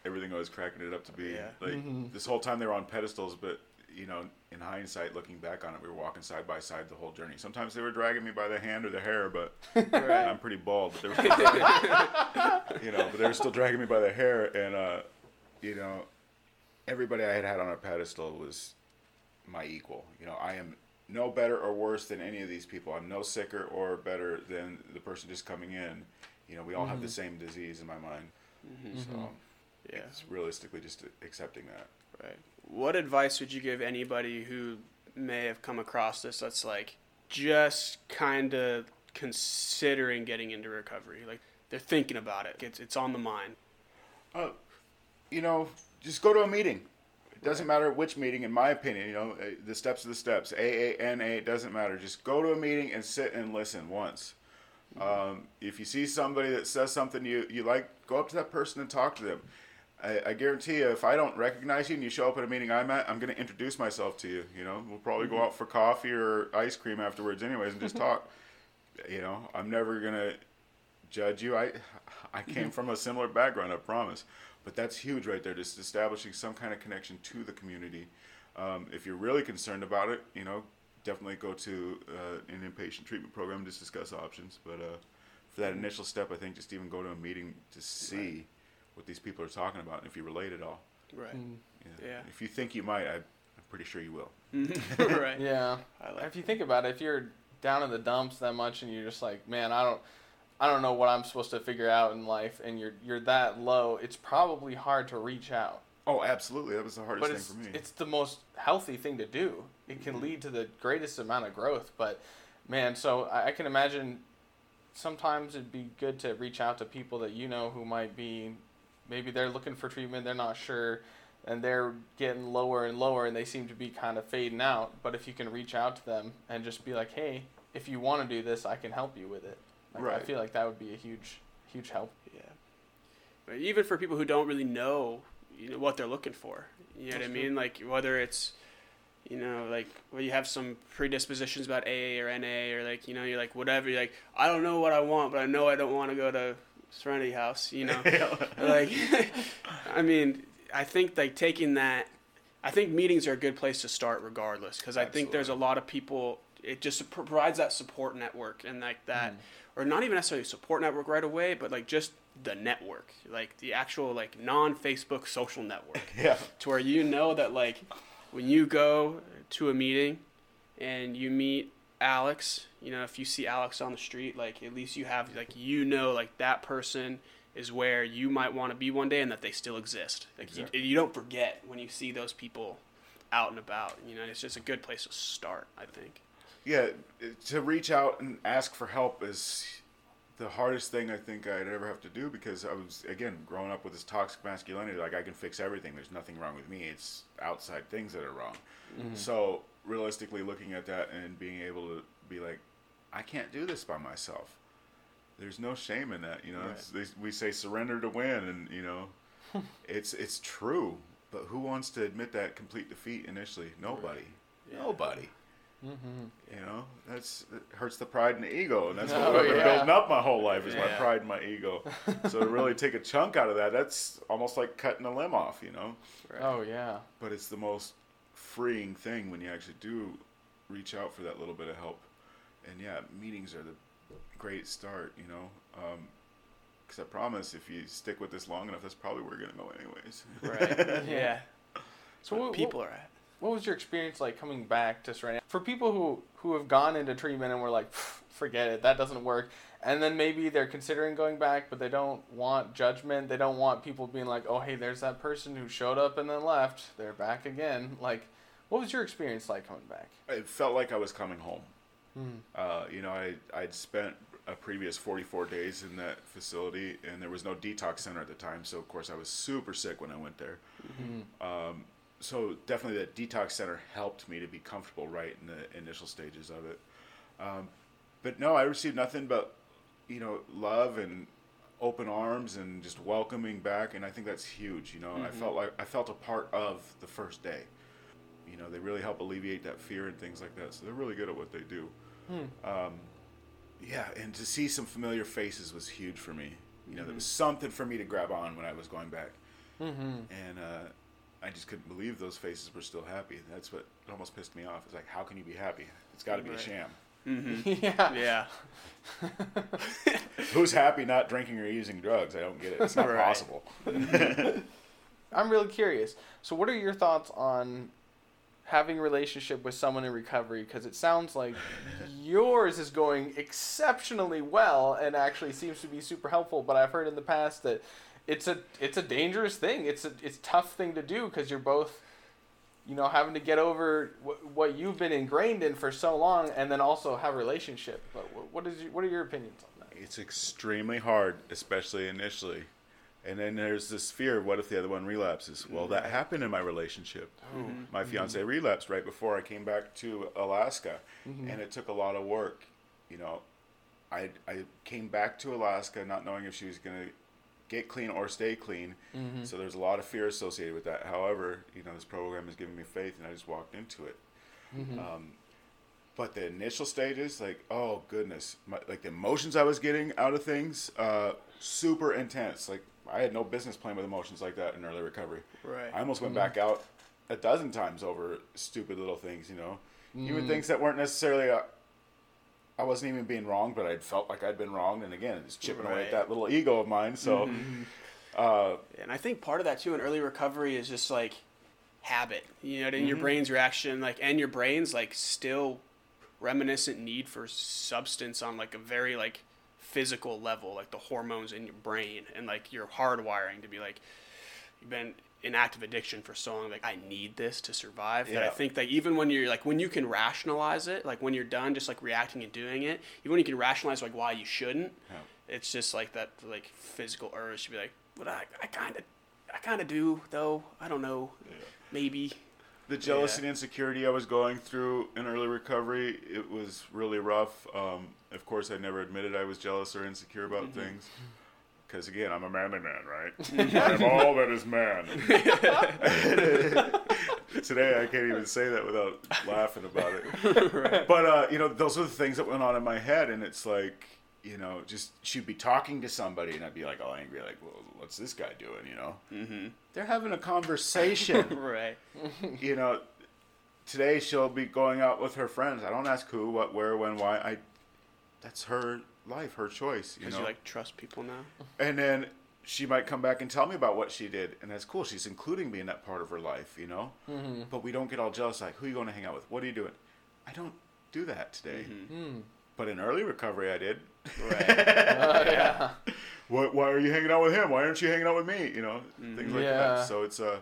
B: everything I was cracking it up to be.
A: Yeah.
B: Like
C: Mhm.
B: this whole time they were on pedestals, but you know, in hindsight, looking back on it, we were walking side by side the whole journey. Sometimes they were dragging me by the hand or the hair, but
A: Right.
B: I'm pretty bald. But they were still dragging, you know, but they were still dragging me by the hair, and uh, you know, everybody I had had on a pedestal was my equal. You know, I am no better or worse than any of these people. I'm no sicker or better than the person just coming in. You know, we all have the same disease in my mind. So
A: Yeah.
B: it's realistically just accepting that.
A: Right. What advice would you give anybody who may have come across this that's like just kind of considering getting into recovery? Like they're thinking about it. It's it's on the mind.
B: Uh, you know, just go to a meeting. It doesn't matter which meeting, in my opinion. You know, uh, the steps are the steps. A A N A. It doesn't matter. Just go to a meeting and sit and listen once. Um, if you see somebody that says something you you like, go up to that person and talk to them. I, I guarantee you, if I don't recognize you and you show up at a meeting I'm at, I'm going to introduce myself to you. You know, we'll probably go out for coffee or ice cream afterwards, anyways, and just talk. You know, I'm never going to judge you. I I came from a similar background, I promise. But that's huge right there, just establishing some kind of connection to the community. Um, if you're really concerned about it, you know, definitely go to uh, an inpatient treatment program, just discuss options. But uh, for that initial step, I think just even go to a meeting to see what these people are talking about and if you relate at all.
A: Right.
C: Mm.
B: Yeah.
A: Yeah.
B: If you think you might, I, I'm pretty sure you will.
A: right.
C: Yeah.
A: I like
C: If you think about it, if you're down in the dumps that much and you're just like, man, I don't, I don't know what I'm supposed to figure out in life, and you're you're that low, it's probably hard to reach out.
B: Oh, absolutely. That was the hardest
C: But
B: thing for me.
C: it's the most healthy thing to do. It can lead to the greatest amount of growth. But man, so I, I can imagine sometimes it'd be good to reach out to people that you know who might be maybe they're looking for treatment, they're not sure, and they're getting lower and lower, and they seem to be kind of fading out. But if you can reach out to them and just be like, hey, if you want to do this, I can help you with it. Like, I feel like that would be a huge, huge help.
A: Yeah. But even for people who don't really know, you know, what they're looking for. You know
C: That's
A: what I
C: true.
A: mean? Like whether it's you know, like where you have some predispositions about AA or NA or like, you know, you're like whatever, you're like, I don't know what I want, but I know I don't want to go to Serenity House, you know. like I mean, I think like taking that I think meetings are a good place to start regardless because I think there's a lot of people it just provides that support network and like that mm. or not even necessarily support network right away but like just the network like the actual like non-facebook social network
B: yeah.
A: to where you know that like when you go to a meeting and you meet Alex, you know, if you see Alex on the street, like at least you have like you know like that person is where you might want to be one day and that they still exist. Like
B: Exactly.
A: you, you don't forget when you see those people out and about. You know, it's just a good place to start, I think.
B: yeah, to reach out and ask for help is the hardest thing I think I'd ever have to do because I was again growing up with this toxic masculinity. Like I can fix everything. There's nothing wrong with me. It's outside things that are wrong. Mm-hmm. So realistically, looking at that and being able to be like, I can't do this by myself. There's no shame in that. You know,
A: Right.
B: they, we say surrender to win, and you know, it's it's true. But who wants to admit that complete defeat initially? Nobody.
A: Yeah.
B: Nobody.
C: Mm-hmm.
B: You know, that's it hurts the pride and the ego, and that's
C: Oh,
B: what I've been
C: yeah.
B: building up my whole life is my pride and my ego. so to really take a chunk out of that, that's almost like cutting a limb off, you know.
A: Right.
C: Oh yeah.
B: But it's the most freeing thing when you actually do reach out for that little bit of help. And yeah, meetings are the great start, you know. Um, because I promise, if you stick with this long enough, that's probably where you're gonna go anyways.
A: Right. yeah.
C: So what,
A: people are at.
C: What was your experience like coming back to Serenity? For people who who have gone into treatment and were like, forget it, that doesn't work, and then maybe they're considering going back, but they don't want judgment. They don't want people being like, oh, hey, there's that person who showed up and then left. They're back again. Like, what was your experience like coming back?
B: it felt like I was coming home.
C: Hmm.
B: Uh, you know, I I'd spent a previous 44 days in that facility, and there was no detox center at the time. So of course I was super sick when I went there. Um, so definitely that detox center helped me to be comfortable right in the initial stages of it. Um, but no, I received nothing but you know love and open arms and just welcoming back, and I think that's huge. You know, I felt like I felt a part of the first day. You know, they really help alleviate that fear and things like that. So they're really good at what they do. Hmm. Um, yeah, and to see some familiar faces was huge for me. You know, there was something for me to grab on when I was going back,
C: Mm-hmm.
B: and uh, I just couldn't believe those faces were still happy. That's what almost pissed me off. It's like, how can you be happy? It's got to be
A: Right.
B: a sham.
A: Mm-hmm.
C: yeah.
A: Yeah.
B: Who's happy not drinking or using drugs? I don't get it. It's not
A: Right.
B: possible.
C: I'm really curious. So, what are your thoughts on having a relationship with someone in recovery? Because it sounds like yours is going exceptionally well and actually seems to be super helpful. But I've heard in the past that it's a it's a dangerous thing. It's a it's a tough thing to do because you're both, you know, having to get over what, what you've been ingrained in for so long, and then also have a relationship. But wh- what is your, what are your opinions on that?
B: it's extremely hard, especially initially. And then there's this fear: what if the other one relapses? Well, that mm-hmm. happened in my relationship. Oh. Mm-hmm. My mm-hmm. fiance relapsed right before I came back to Alaska, and it took a lot of work. You know, I I came back to Alaska not knowing if she was gonna get clean or stay clean. Mm-hmm. So there's a lot of fear associated with that. However, you know, this program has given me faith, and I just walked into it. Mm-hmm. Um, but the initial stages, like, oh goodness, my, like the emotions I was getting out of things, uh, super intense. Like I had no business playing with emotions like that in early recovery.
A: Right.
B: I almost went mm-hmm. back out a dozen times over stupid little things, you know, even things that weren't necessarily. Uh, I wasn't even being wrong, but I'd felt like I'd been wrong, and again, it's chipping away at that little ego of mine. So, uh,
A: And I think part of that too in early recovery is just like habit. You know, and your
B: Mm-hmm.
A: brain's reaction, like, and your brain's like still reminiscent need for substance on like a very like physical level, like the hormones in your brain and like your hardwiring to be like, you've been in active addiction for so long, like I need this to survive. That I think that even when you're like when you can rationalize it, like when you're done just like reacting and doing it, even when you can rationalize like why you shouldn't,
B: Yeah.
A: it's just like that like physical urge to be like, but I, I kind of, I kind of do though. I don't know, yeah. maybe.
B: the jealousy
A: Yeah.
B: and insecurity I was going through in early recovery, it was really rough. Um, of course, I never admitted I was jealous or insecure about
A: Mm-hmm.
B: things. Because again, I'm a manly man, right? I'm all that is man. Today, I can't even say that without laughing about it. But uh, you know, those are the things that went on in my head, and it's like, you know, just she'd be talking to somebody, and I'd be like all angry, like, well, what's this guy doing? You know, mm-hmm. they're having a conversation
A: Right.
B: you know, today she'll be going out with her friends. I don't ask who, what, where, when, why. I that's her life, her choice, you
A: Because
B: know.
A: you like trust people now.
B: and then she might come back and tell me about what she did, and that's cool. She's including me in that part of her life, you know. Mm-hmm. But we don't get all jealous. Like, who are you going to hang out with? What are you doing? I don't do that today. But in early recovery, I did.
A: Right.
C: yeah.
B: What? Why are you hanging out with him? Why aren't you hanging out with me? You know, things like
C: Yeah.
B: that. So it's uh,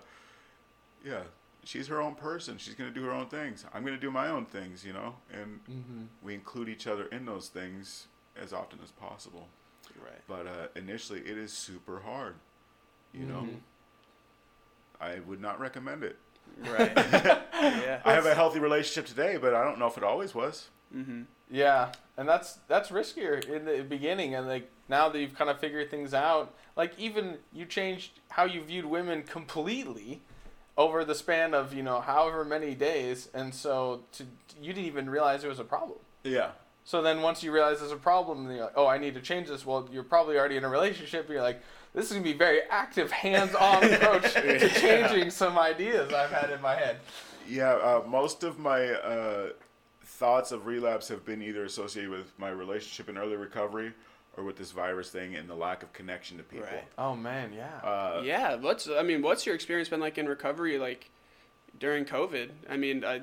B: yeah, she's her own person. She's gonna do her own things. I'm gonna do my own things. You know, and we include each other in those things as often as possible.
A: right.
B: But uh, initially, it is super hard. You know, I would not recommend it.
A: Right. yeah.
B: I have a healthy relationship today, but I don't know if it always was. Mm-hmm.
C: Yeah, and that's that's riskier in the beginning, and like now that you've kind of figured things out, like even you changed how you viewed women completely over the span of you know however many days, and so to you didn't even realize it was a problem.
B: Yeah.
C: So then once you realize there's a problem, you're like, oh, I need to change this. Well, you're probably already in a relationship. You're like, this is gonna be a very active, hands-on approach to changing some ideas I've had in my head.
B: Yeah, uh, most of my uh, thoughts of relapse have been either associated with my relationship in early recovery or with this virus thing and the lack of connection to people.
A: Right.
C: Oh man, yeah.
B: Uh,
A: yeah. What's I mean, what's your experience been like in recovery, like during COVID? I mean, I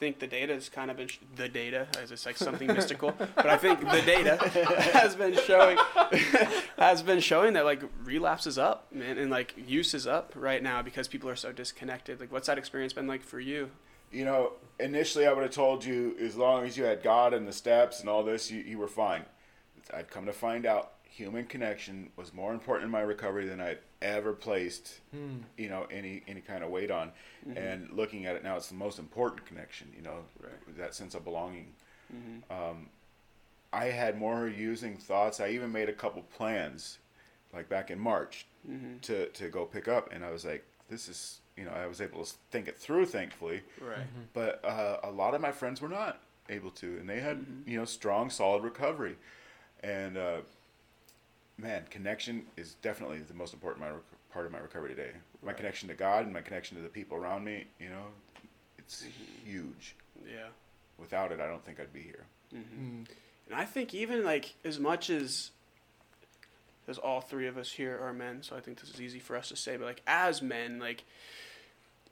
A: think the data has kind of been sh- the data as it's like something mystical, but I think the data has been showing has been showing that like relapse is up, man, and like use is up right now because people are so disconnected. Like, what's that experience been like for you?
B: You know, initially I would have told you as long as you had God and the steps and all this, you, you were fine. I'd come to find out human connection was more important in my recovery than I'd ever placed, hmm. you know, any any kind of weight on. Mm-hmm. And looking at it now, it's the most important connection. You know,
A: Right.
B: that sense of belonging. Mm-hmm. Um, I had more using thoughts. I even made a couple plans, like back in March, mm-hmm. to to go pick up, and I was like, this is. You know, I was able to think it through, thankfully
A: Right.
B: but uh, a lot of my friends were not able to, and they had you know strong, solid recovery, and uh, man, connection is definitely the most important my rec- part of my recovery today. My connection to God and my connection to the people around me, you know, it's mm-hmm. huge.
A: Yeah.
B: Without it, I don't think I'd be here. Mm-hmm. Mm-hmm.
A: And I think even like as much as because all three of us here are men, so I think this is easy for us to say. But like as men, like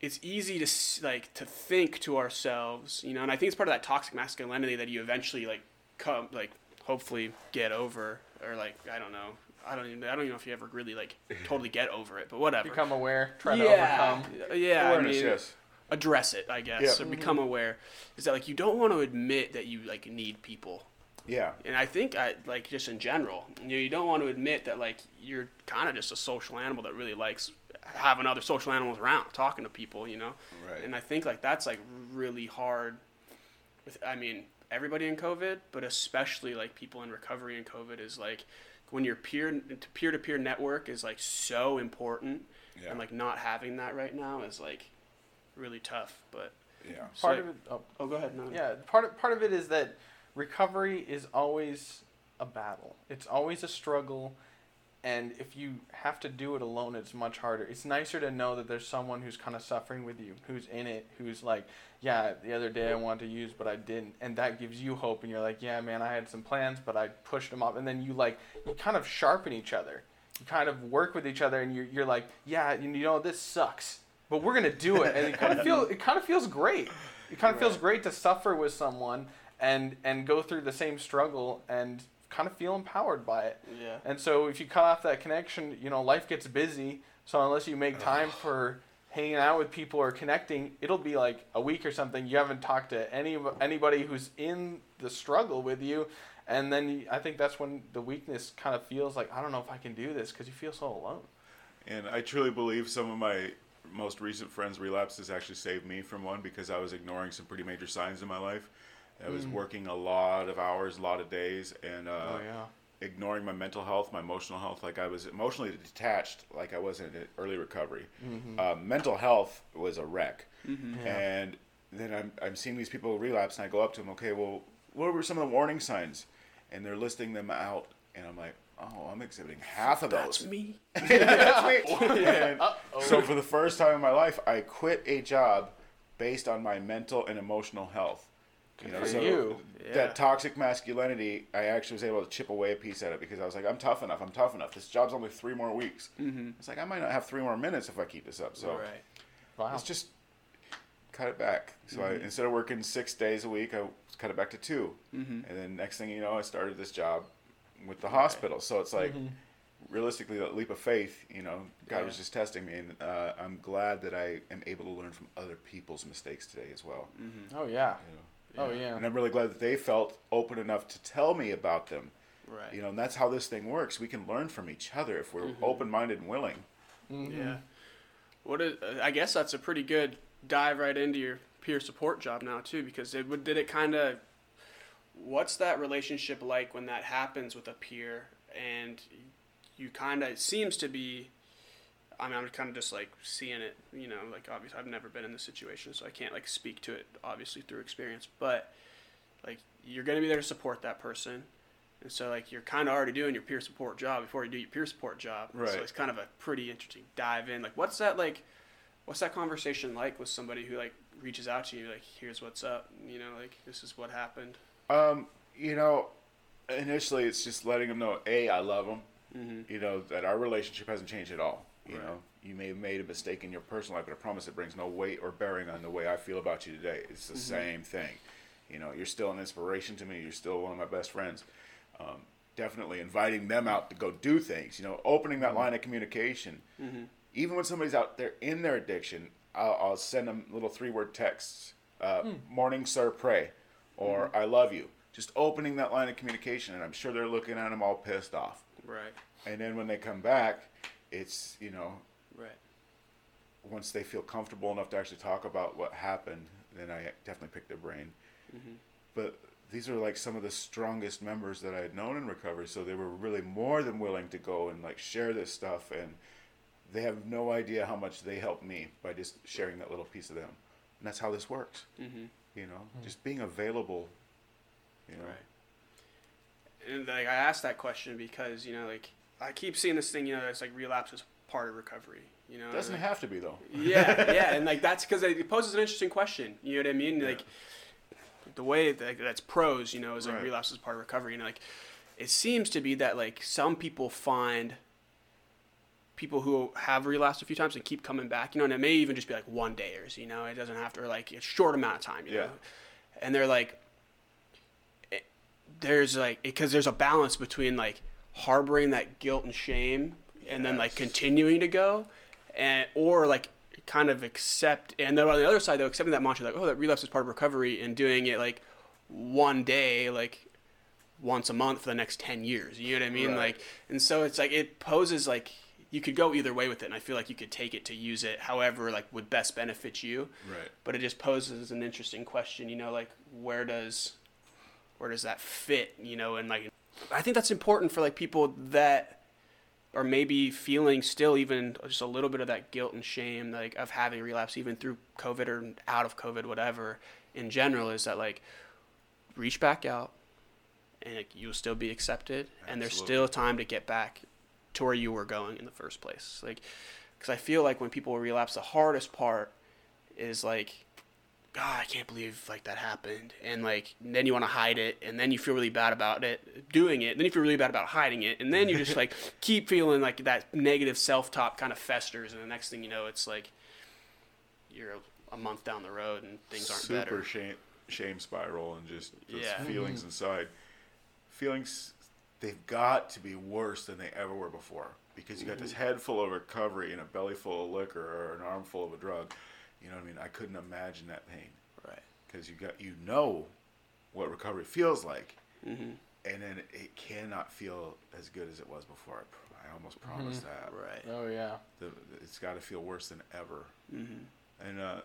A: it's easy to like to think to ourselves, you know. And I think it's part of that toxic masculinity that you eventually like come like hopefully get over or like I don't know. I don't even I don't even know if you ever really like totally get over it, but whatever.
C: Become aware, try to overcome.
A: yeah.
B: Awareness,
A: I mean,
B: yes.
A: address it, I guess,
B: Yeah.
A: or become aware. Is that like you don't want to admit that you like need people.
B: Yeah.
A: And I think I like just in general, you know, you don't want to admit that like you're kind of just a social animal that really likes having other social animals around, talking to people, you know.
B: Right.
A: And I think like that's like really hard. With I mean everybody in COVID, but especially like people in recovery in COVID is like when your peer peer to peer network is like so important,
B: Yeah.
A: and like not having that right now is like really tough. But
B: Yeah.
A: so,
C: Part of it. Oh,
A: oh, go ahead. No, no.
C: Yeah, part of, part of it is that recovery is always a battle. It's always a struggle, and if you have to do it alone, it's much harder. It's nicer to know that there's someone who's kind of suffering with you, who's in it, who's like, yeah, the other day I wanted to use, but I didn't, and that gives you hope, and you're like, yeah, man, I had some plans, but I pushed them off, and then you like, you kind of sharpen each other. You kind of work with each other, and you're, you're like, yeah, you know, this sucks, but we're gonna do it, and it kind of feel, it kind of feels great. It kind of feels great to suffer with someone and and go through the same struggle and kind of feel empowered by it.
A: Yeah.
C: And so if you cut off that connection, you know, life gets busy. So unless you make time for hanging out with people or connecting, it'll be like a week or something. You haven't talked to any anybody who's in the struggle with you, and then I think that's when the weakness kind of feels like I don't know if I can do this because you feel so alone.
B: And I truly believe some of my most recent friends' relapses actually saved me from one because I was ignoring some pretty major signs in my life. I was working a lot of hours, a lot of days, and uh,
C: oh yeah.
B: ignoring my mental health, my emotional health. Like I was emotionally detached, like I was in early recovery. Uh, mental health was a wreck.
C: Mm-hmm. Yeah.
B: And then I'm, I'm seeing these people relapse, and I go up to them, okay, well, what were some of the warning signs? And they're listing them out, and I'm like, oh, I'm exhibiting half of those.
A: That's me.
B: That's me. And so for the first time in my life, I quit a job based on my mental and emotional health. You know,
C: for
B: so
C: you.
A: Yeah.
B: that toxic masculinity, I actually was able to chip away a piece at it because I was like, I'm tough enough. I'm tough enough. This job's only three more weeks. Mm-hmm. It's like I might not have three more minutes if I keep this up. So
A: right.
C: Wow.
B: let's just cut it back. So I instead of working six days a week, I cut it back to 2
A: Mhm.
B: And then next thing you know, I started this job with the hospital. So it's like realistically that leap of faith. You know, God
A: Yeah.
B: was just testing me, and uh, I'm glad that I am able to learn from other people's mistakes today as well.
C: oh yeah.
B: You know?
C: Oh yeah.
B: And I'm really glad that they felt open enough to tell me about them.
A: Right.
B: You know, and that's how this thing works. We can learn from each other if we're
A: Mm-hmm.
B: open-minded and willing.
C: Mhm.
A: Yeah. What is, I guess that's a pretty good dive right into your peer support job now too, because it would did it kind of. What's that relationship like when that happens with a peer, and you kind of it seems to be. I mean, I'm kind of just like seeing it, you know, like obviously I've never been in this situation, so I can't like speak to it obviously through experience, but like you're gonna be there to support that person. And so, like, you're kind of already doing your peer support job before you do your peer support job.
B: Right.
A: So it's kind of a pretty interesting dive in. Like, what's that like? What's that conversation like with somebody who like reaches out to you? Like, here's what's up. You know, like this is what happened.
B: Um, you know, initially it's just letting them know, a, I love them.
A: Mm-hmm.
B: You know that our relationship hasn't changed at all. You
A: Right.
B: know, you may have made a mistake in your personal life, but I promise it brings no weight or bearing on the way I feel about you today. It's the same thing. You know, you're still an inspiration to me. You're still one of my best friends. Um, definitely inviting them out to go do things. You know, opening that line of communication.
A: Mm-hmm.
B: Even when somebody's out there in their addiction, I'll, I'll send them little three-word texts. Uh, Morning, sir, pray, or I love you. Just opening that line of communication, and I'm sure they're looking at them all pissed off.
A: Right.
B: And then when they come back, it's you know
A: Right.
B: once they feel comfortable enough to actually talk about what happened, then I definitely pick their brain.
A: Mm-hmm.
B: But these are like some of the strongest members that I had known in recovery, so they were really more than willing to go and like share this stuff, and they have no idea how much they helped me by just sharing that little piece of them, and that's how this works.
A: Mm-hmm.
B: You know, just being available. You know,
A: Right. And like I asked that question because you know, like I keep seeing this thing. You know, it's like relapse is part of recovery. You know,
B: doesn't have to be though.
A: yeah, yeah, and like that's because it poses an interesting question. You know what I mean?
B: Yeah.
A: Like the way that that's pros, you know, is like
B: Right.
A: relapse is part of recovery, and like it seems to be that like some people find people who have relapsed a few times and keep coming back, you know, and it may even just be like one day, dayers, you know, it doesn't have to or like a short amount of time, you
B: Yeah.
A: know, and they're like, it, there's like because there's a balance between like harboring that guilt and shame and then like continuing to go and or like kind of accept and then on the other side though accepting that mantra like oh that relapse is part of recovery and doing it like one day like once a month for the next 10 years. You know what I mean?
B: Right.
A: Like, and so it's like, it poses like, you could go either way with it. And I feel like you could take it to use it however, like, would best benefit you.
B: Right.
A: But it just poses an interesting question, you know, like, where does, where does that fit, you know? And like, I think that's important for like people that are maybe feeling still even just a little bit of that guilt and shame like of having a relapse even through covid or out of covid whatever in general is that like reach back out and like, you'll still be accepted and there's
B: Absolutely.
A: still time to get back to where you were going in the first place like because i feel like when people relapse the hardest part is like God, I can't believe like that happened, and like then you want to hide it, and then you feel really bad about it doing it, then you feel really bad about hiding it, and then you just like keep feeling like that negative self-talk kind of festers, and the next thing you know, it's like you're a, a month down the road and things aren't
B: Super
A: better.
B: shame shame spiral and just those
A: Yeah.
B: feelings inside. Feelings they've got to be worse than they ever were before because you got this
A: Mm-hmm.
B: head full of recovery and a belly full of liquor or an arm full of a drug. You know what I mean? I couldn't imagine that pain
A: Right.
B: because you got you know what recovery feels like,
A: hmm
B: and then it cannot feel as good as it was before. I, pr- I almost promise that.
A: Right.
C: Oh yeah.
B: The, it's got to feel worse than ever.
A: hmm
B: And uh,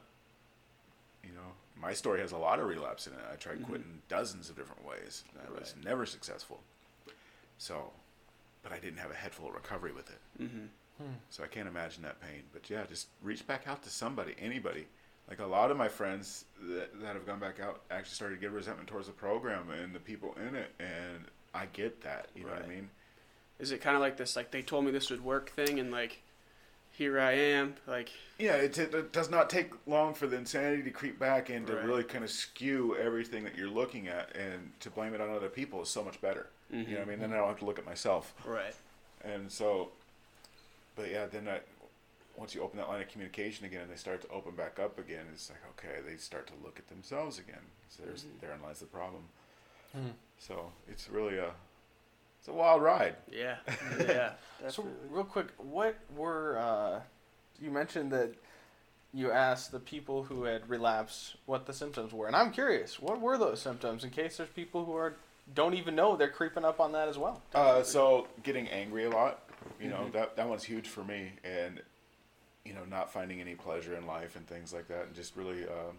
B: you know, my story has a lot of relapse in it. I tried
A: Mhm.
B: quitting dozens of different ways. I was never successful. So, but I didn't have a head full of recovery with it.
A: Hmm
B: So I can't imagine that pain. But yeah, just reach back out to somebody, anybody. Like a lot of my friends that, that have gone back out actually started to get resentment towards the program and the people in it. And I get that. You know what I mean?
A: Is it kind of like this, like they told me this would work thing, and like here I am, like
B: Yeah, it, it, it does not take long for the insanity to creep back and to
A: Right.
B: really kind of skew everything that you're looking at, and to blame it on other people is so much better. You know what I mean? Then I don't have to look at myself.
A: right.
B: And so, but yeah, then I, once you open that line of communication again and they start to open back up again, it's like, okay, they start to look at themselves again. So there's,
A: Mhm.
B: therein lies the problem.
C: Mhm.
B: So it's really a, it's a wild ride.
A: Yeah. Yeah.
C: So real quick, what were uh, you mentioned that you asked the people who had relapsed what the symptoms were, and I'm curious, what were those symptoms in case there's people who are don't even know they're creeping up on that as well.
B: Uh, so getting angry a lot, you know,
A: Mhm.
B: that that one's huge for me, and you know, not finding any pleasure in life and things like that, and just really um,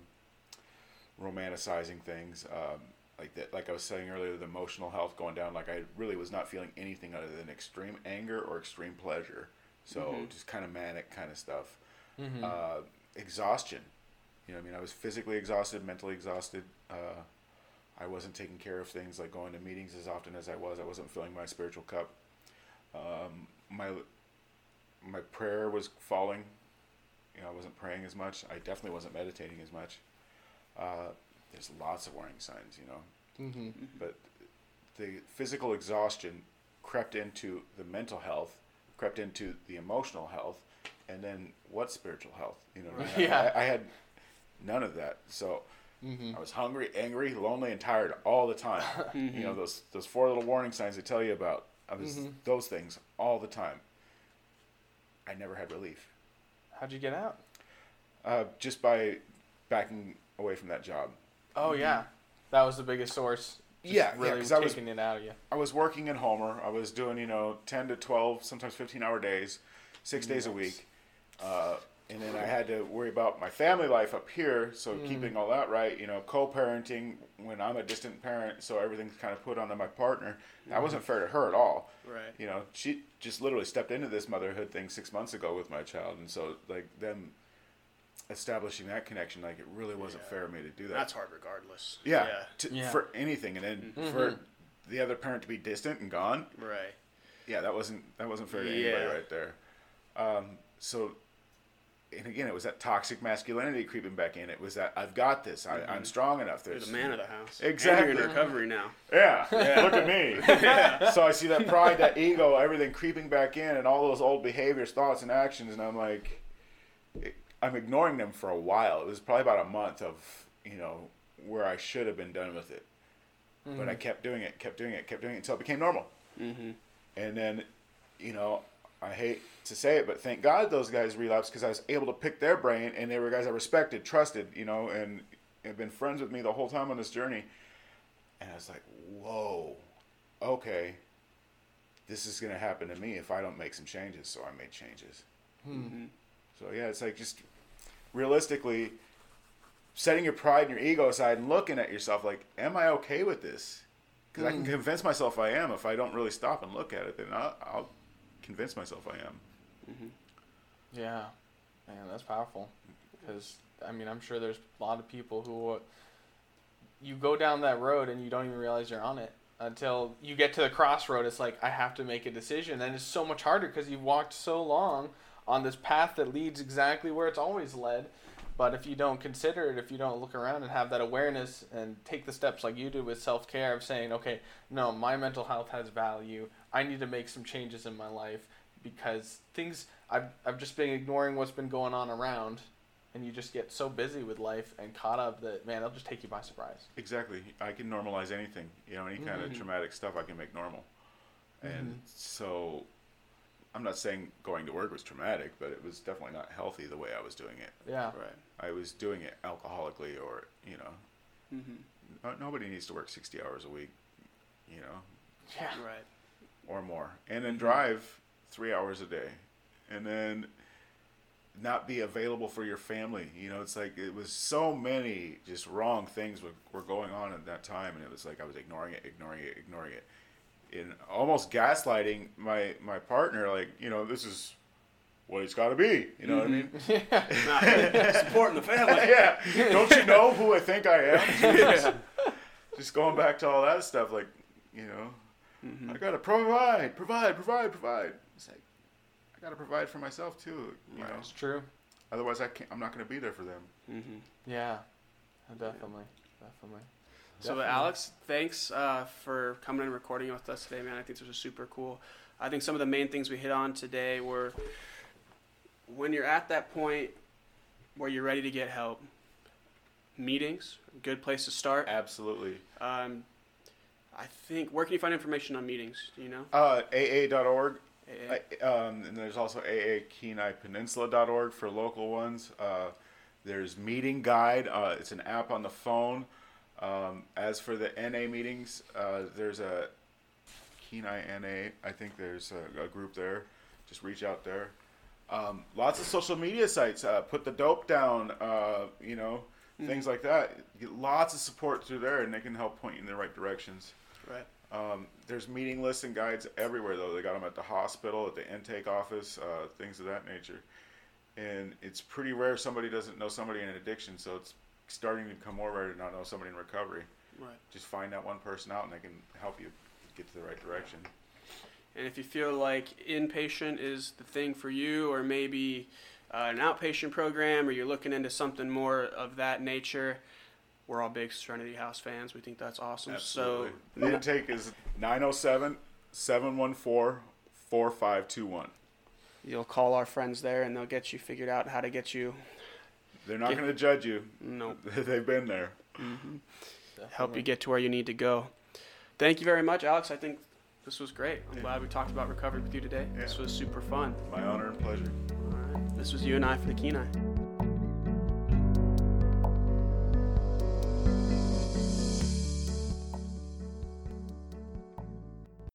B: romanticizing things. Um, like that, like I was saying earlier, the emotional health going down. Like I really was not feeling anything other than extreme anger or extreme pleasure. So
A: Mhm.
B: just kind of manic kind of stuff.
C: Mm-hmm.
B: Uh, exhaustion. You know, I mean, I was physically exhausted, mentally exhausted. Uh, I wasn't taking care of things like going to meetings as often as I was. I wasn't filling my spiritual cup. Um, my my prayer was falling. You know, I wasn't praying as much. I definitely wasn't meditating as much. Uh, there's lots of warning signs, you know.
C: mm-hmm.
B: But the physical exhaustion crept into the mental health, crept into the emotional health, and then what spiritual health? You know, what I, mean?
C: Yeah.
B: I, I had none of that. So
C: Mm-hmm.
B: I was hungry, angry, lonely, and tired all the time. You know those those four little warning signs they tell you about. I was
C: Mhm.
B: those things all the time. I never had relief,
C: How'd you get out?
B: uh, just by backing away from that job.
C: Oh yeah, that was the biggest source. Just
B: Yeah, yeah,
C: really
B: 'cause I was-
C: taking it out of you.
B: I was working in Homer. I was doing, you know, 10 to 12, sometimes 15 hour days, six days a week. Uh, and then I had to worry about my family life up here. So
C: Mm.
B: keeping all that right, you know, co parenting when I'm a distant parent. So everything's kind of put onto my partner. That wasn't fair to her at all.
A: Right.
B: You know, she just literally stepped into this motherhood thing six months ago with my child. And so, like, them establishing that connection, like, it really wasn't
A: Yeah.
B: fair of me to do that.
A: That's hard regardless.
B: yeah, To,
C: Yeah.
B: for anything. And then
C: Mhm.
B: for the other parent to be distant and gone
A: Right.
B: yeah, that wasn't that wasn't fair to anybody right there. Um, so, and again, it was that toxic masculinity creeping back in. It was that I've got this. I, I'm strong enough.
A: Mm-hmm. You're
B: There's
A: the man of the house.
B: Exactly.
A: And you're in recovery now.
B: Yeah, look at me. So I see that pride, that ego, everything creeping back in, and all those old behaviors, thoughts, and actions, and I'm like, I'm ignoring them for a while. It was probably about a month of you know where I should have been done with it, but I kept doing it, kept doing it, kept doing it until it became normal.
A: Mm-hmm.
B: And then, you know, I hate to say it, but thank God those guys relapsed because I was able to pick their brain, and they were guys I respected, trusted, you know, and have been friends with me the whole time on this journey. And I was like, whoa, okay, this is gonna happen to me if I don't make some changes. So I made changes.
A: Mm-hmm.
B: So yeah, it's like just realistically setting your pride and your ego aside and looking at yourself like, am I okay with this? Because I can convince myself I am. If I don't really stop and look at it, then I'll, I'll convince myself I am.
C: Yeah, man, that's powerful. Because I mean, I'm sure there's a lot of people who uh, you go down that road and you don't even realize you're on it until you get to the crossroad. It's like I have to make a decision, and it's so much harder because you've walked so long on this path that leads exactly where it's always led. But if you don't consider it, if you don't look around and have that awareness and take the steps like you do with self care of saying, okay, no, my mental health has value. I need to make some changes in my life because things I've I've just been ignoring what's been going on around, and you just get so busy with life and caught up that man, it'll just take you by surprise.
B: Exactly. I can normalize anything. You know, any kind
C: Mhm.
B: of traumatic stuff I can make normal. And
C: Mhm.
B: so I'm not saying going to work was traumatic, but it was definitely not healthy the way I was doing it.
C: Yeah.
A: Right.
B: I was doing it alcoholically or, you know,
A: Mm-hmm.
B: no- nobody needs to work 60 hours a week, you know,
C: Yeah.
A: Right.
B: or more. And then drive three hours a day. And then not be available for your family. You know, it's like it was so many just wrong things were, were going on at that time. And it was like I was ignoring it, ignoring it, ignoring it. And almost gaslighting my, my partner, like, you know, this is what it's got to be. You know what I mean?
C: Yeah.
A: Supporting the family.
B: yeah. Don't you know who I think I am?
A: yeah.
B: just going back to all that stuff, like, you know,
A: Mm-hmm.
B: I gotta provide, provide, provide, provide. It's like I gotta provide for myself too. You know,
C: It's true.
B: otherwise I can't. I'm not gonna be there for them.
A: Mm-hmm.
C: Yeah. Definitely. Definitely.
A: So. Alex, thanks uh, for coming and recording with us today, man. I think this was super cool. I think some of the main things we hit on today were when you're at that point where you're ready to get help, meetings, good place to start.
B: Absolutely.
A: Um, I think, where can you find information on meetings? Do you know?
B: Uh, AA.org.
A: AA?
B: Um, and there's also AAKenaiPeninsula.org for local ones. Uh, there's Meeting Guide. Uh, it's an app on the phone. Um, as for the NA meetings, uh, there's a Kenai NA. I think there's a, a group there. Just reach out there. Um, lots of social media sites. Uh, put the dope down. Uh, you know, things like that. Get lots of support through there, and they can help point you in the right directions.
A: right.
B: Um, there's meeting lists and guides everywhere, though. They got them at the hospital, at the intake office, uh, things of that nature. And it's pretty rare somebody doesn't know somebody in an addiction, so it's starting to come more rare to not know somebody in recovery.
A: Right.
B: Just find that one person out, and they can help you get to the right direction.
A: And if you feel like inpatient is the thing for you, or maybe uh, an outpatient program, or you're looking into something more of that nature, we're all big Serenity House fans. We think that's awesome.
B: Absolutely.
A: So,
B: the intake is 907 714 4521.
A: you'll call our friends there, and they'll get you figured out how to get you.
B: They're not going to judge you.
A: No,
B: They've been there. Mm-hmm.
A: help you get to where you need to go. Thank you very much, Alex. I think this was great. I'm
B: Yeah.
A: glad we talked about recovery with you today. This was super fun.
B: My honor and pleasure.
A: All right. This was you and I for the Kenai.